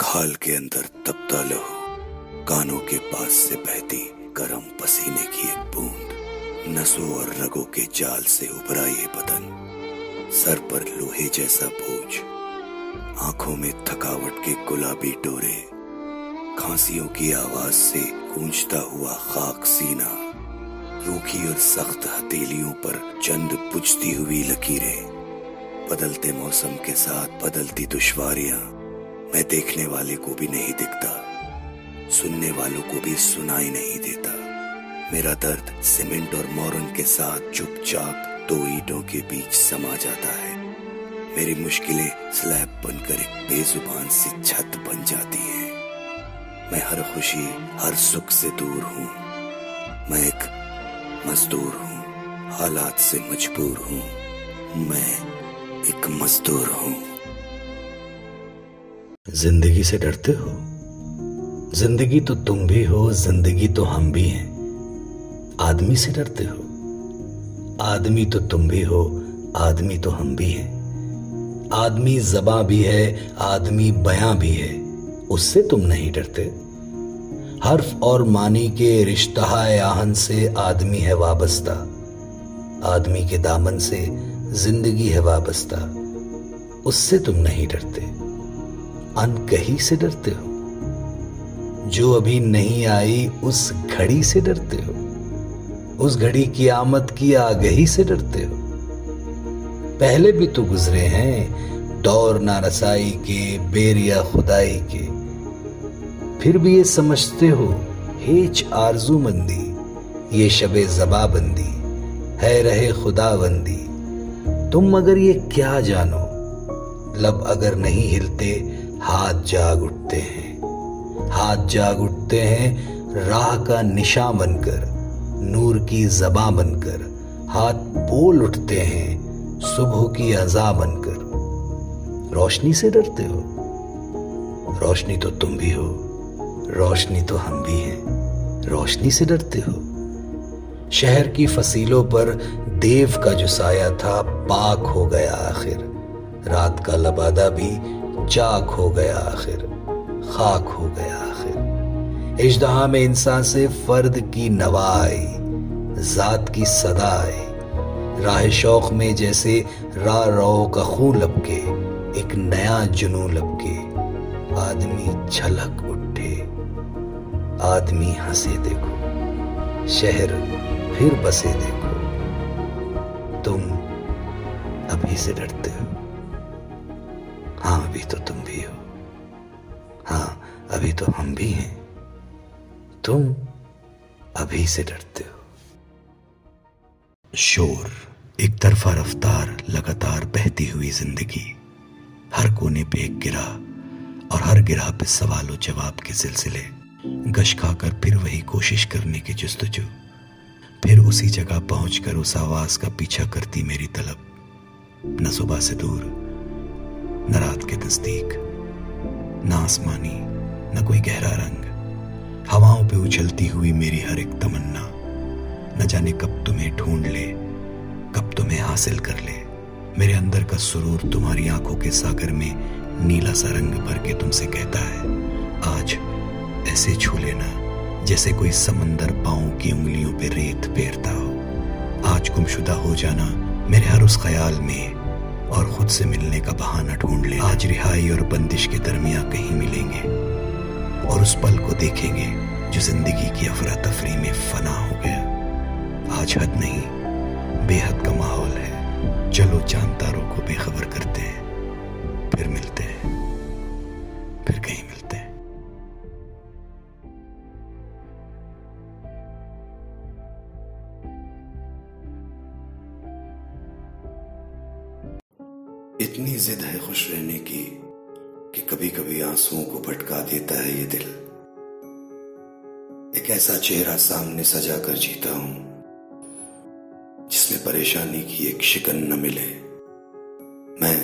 खाल के अंदर तपता लहू कानों के पास से बहती गर्म पसीने की एक बूंद, नसों और रगों के जाल से उभरा ये बदन। सर पर लोहे जैसा बोझ, आँखों में थकावट के गुलाबी डोरे, खांसियों की आवाज़ से गूंजता हुआ खाक सीना, रूखी और सख्त हथेलियों पर चंद पुछती हुई लकीरें। बदलते मौसम के साथ बदलती दुश्वारियाँ मैं देखने वाले को भी नहीं दिखता, सुनने वालों को भी सुनाई नहीं देता। मेरा दर्द सीमेंट और मोरन के साथ चुपचाप दो ईटों के बीच समा जाता है। मेरी मुश्किलें स्लैब बनकर एक बेजुबान सी छत बन जाती है। मैं हर खुशी, हर सुख से दूर हूँ। मैं एक मजदूर हूँ, हालात से मजबूर हूँ। मैं एक मजदूर हूँ। ज़िंदगी से डरते हो? ज़िंदगी तो तुम भी हो, ज़िंदगी तो हम भी हैं। आदमी से डरते हो? आदमी तो तुम भी हो, आदमी तो हम भी हैं। आदमी जबा भी है, आदमी बयां भी है, उससे तुम नहीं डरते। हर्फ और मानी के रिश्ता आहन से आदमी है वाबस्ता। आदमी के दामन से ज़िंदगी है वाबस्ता, उससे तुम नहीं डरते। अनकही से डरते हो। जो अभी नहीं आई, उस घड़ी से डरते हो। उस घड़ी की आमद की आगही से डरते हो। पहले भी तो गुजरे हैं, दौर नारसाई के बेरिया खुदाई के। फिर भी ये समझते हो, हेच आरज़ू मंदी, ये शबे जबाबंदी है रहे खुदाबंदी तुम मगर ये क्या जानो, लब अगर नहीं हिलते हाथ जाग उठते हैं। हाथ जाग उठते हैं, राह का निशा बनकर, नूर की जबा बनकर। हाथ बोल उठते हैं, सुबह की अजा बनकर। रोशनी से डरते हो? रोशनी तो तुम भी हो। रोशनी तो हम भी हैं। रोशनी से डरते हो? शहर की फसीलों पर देव का जो साया था, पाक हो गया आखिर। रात का लबादा भी चाक हो गया आखिर, खाक हो गया आखिर। इजदहा में इंसान से फर्द की नवा आई जात की सदा आई राह शौक में जैसे रा रो का खून लपके, एक नया जुनू लपके, आदमी छलक उठे। आदमी हंसे देखो, शहर फिर बसे देखो। तुम अभी से डरते हो। हाँ अभी तो तुम भी हो। हाँ अभी तो हम भी हैं। तुम अभी से डरते हो। शोर, एक तरफा रफ्तार, लगातार बहती हुई ज़िंदगी। हर कोने पे एक गिरा और हर गिरा पे सवालों जवाब के सिलसिले। गश खाकर फिर वही कोशिश करने की जस्तजू। फिर उसी जगह पहुंचकर उस आवाज़ का पीछा करती मेरी तलब। न सुबह से दूर न रात के नज़दीक न आसमानी, न कोई गहरा रंग। हवाओं पे उछलती हुई मेरी हर एक तमन्ना। न जाने कब तुम्हें ढूंढ ले, कब तुम्हें हासिल कर ले। मेरे अंदर का सुरूर तुम्हारी आँखों के सागर में नीला सा रंग भर के तुमसे कहता है, आज ऐसे छू लेना, जैसे कोई समंदर पाओ की उंगलियों पे रेत पेरता हो। आज गुमशुदा हो जाना मेरे हर उस ख्याल में। और खुद से मिलने का बहाना ढूंढ ले। आज रिहाई और बंदिश के दरमिया कहीं मिलेंगे और उस पल को देखेंगे जो ज़िंदगी की अफरा तफरी में फना हो गया। आज हद नहीं, बेहद का माहौल है। चलो चाँद तारों को बेखबर करते हैं, फिर मिलते हैं। इतनी जिद है खुश रहने की कि कभी कभी आंसुओं को भटका देता है ये दिल। एक ऐसा चेहरा सामने सजा कर जीता हूँ, जिसमें परेशानी की एक शिकन न मिले। मैं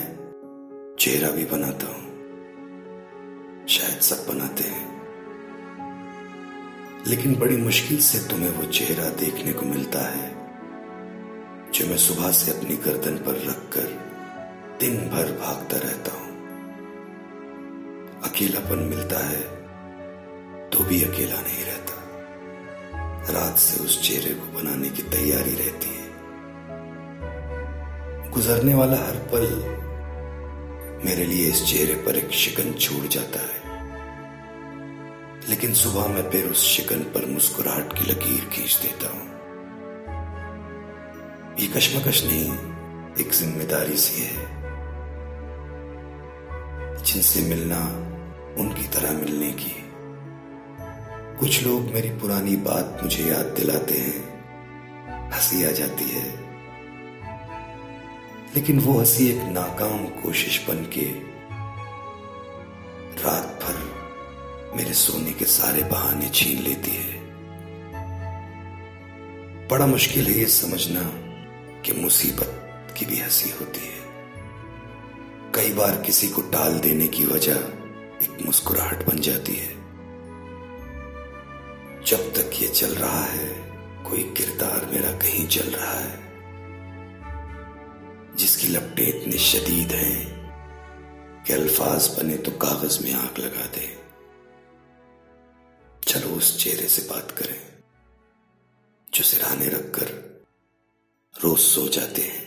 चेहरा भी बनाता हूँ, शायद सब बनाते हैं। लेकिन बड़ी मुश्किल से तुम्हें वो चेहरा देखने को मिलता है, जो मैं सुबह से अपनी गर्दन पर रखकर दिन भर भागता रहता हूँ। अकेलापन मिलता है तो भी अकेला नहीं रहता। रात से उस चेहरे को बनाने की तैयारी रहती है। गुजरने वाला हर पल मेरे लिए इस चेहरे पर एक शिकन छूट जाता है। लेकिन सुबह मैं फिर उस शिकन पर मुस्कुराहट की लकीर खींच देता हूँ। ये कश्मकश नहीं, एक ज़िम्मेदारी सी है। जिनसे मिलना, उनकी तरह मिलने की। कुछ लोग मेरी पुरानी बात मुझे याद दिलाते हैं। हँसी आ जाती है। लेकिन वो हँसी एक नाकाम कोशिश बन के रात भर मेरे सोने के सारे बहाने छीन लेती है। बड़ा मुश्किल है ये समझना कि मुसीबत की भी हँसी होती है। कई बार किसी को टाल देने की वजह एक मुस्कुराहट बन जाती है। जब तक ये चल रहा है, कोई किरदार मेरा कहीं चल रहा है, जिसकी लपटे इतने शदीद हैं कि अल्फाज बने तो कागज़ में आग लगा दे। चलो उस चेहरे से बात करें, जो सिराने रखकर रोज सो जाते हैं।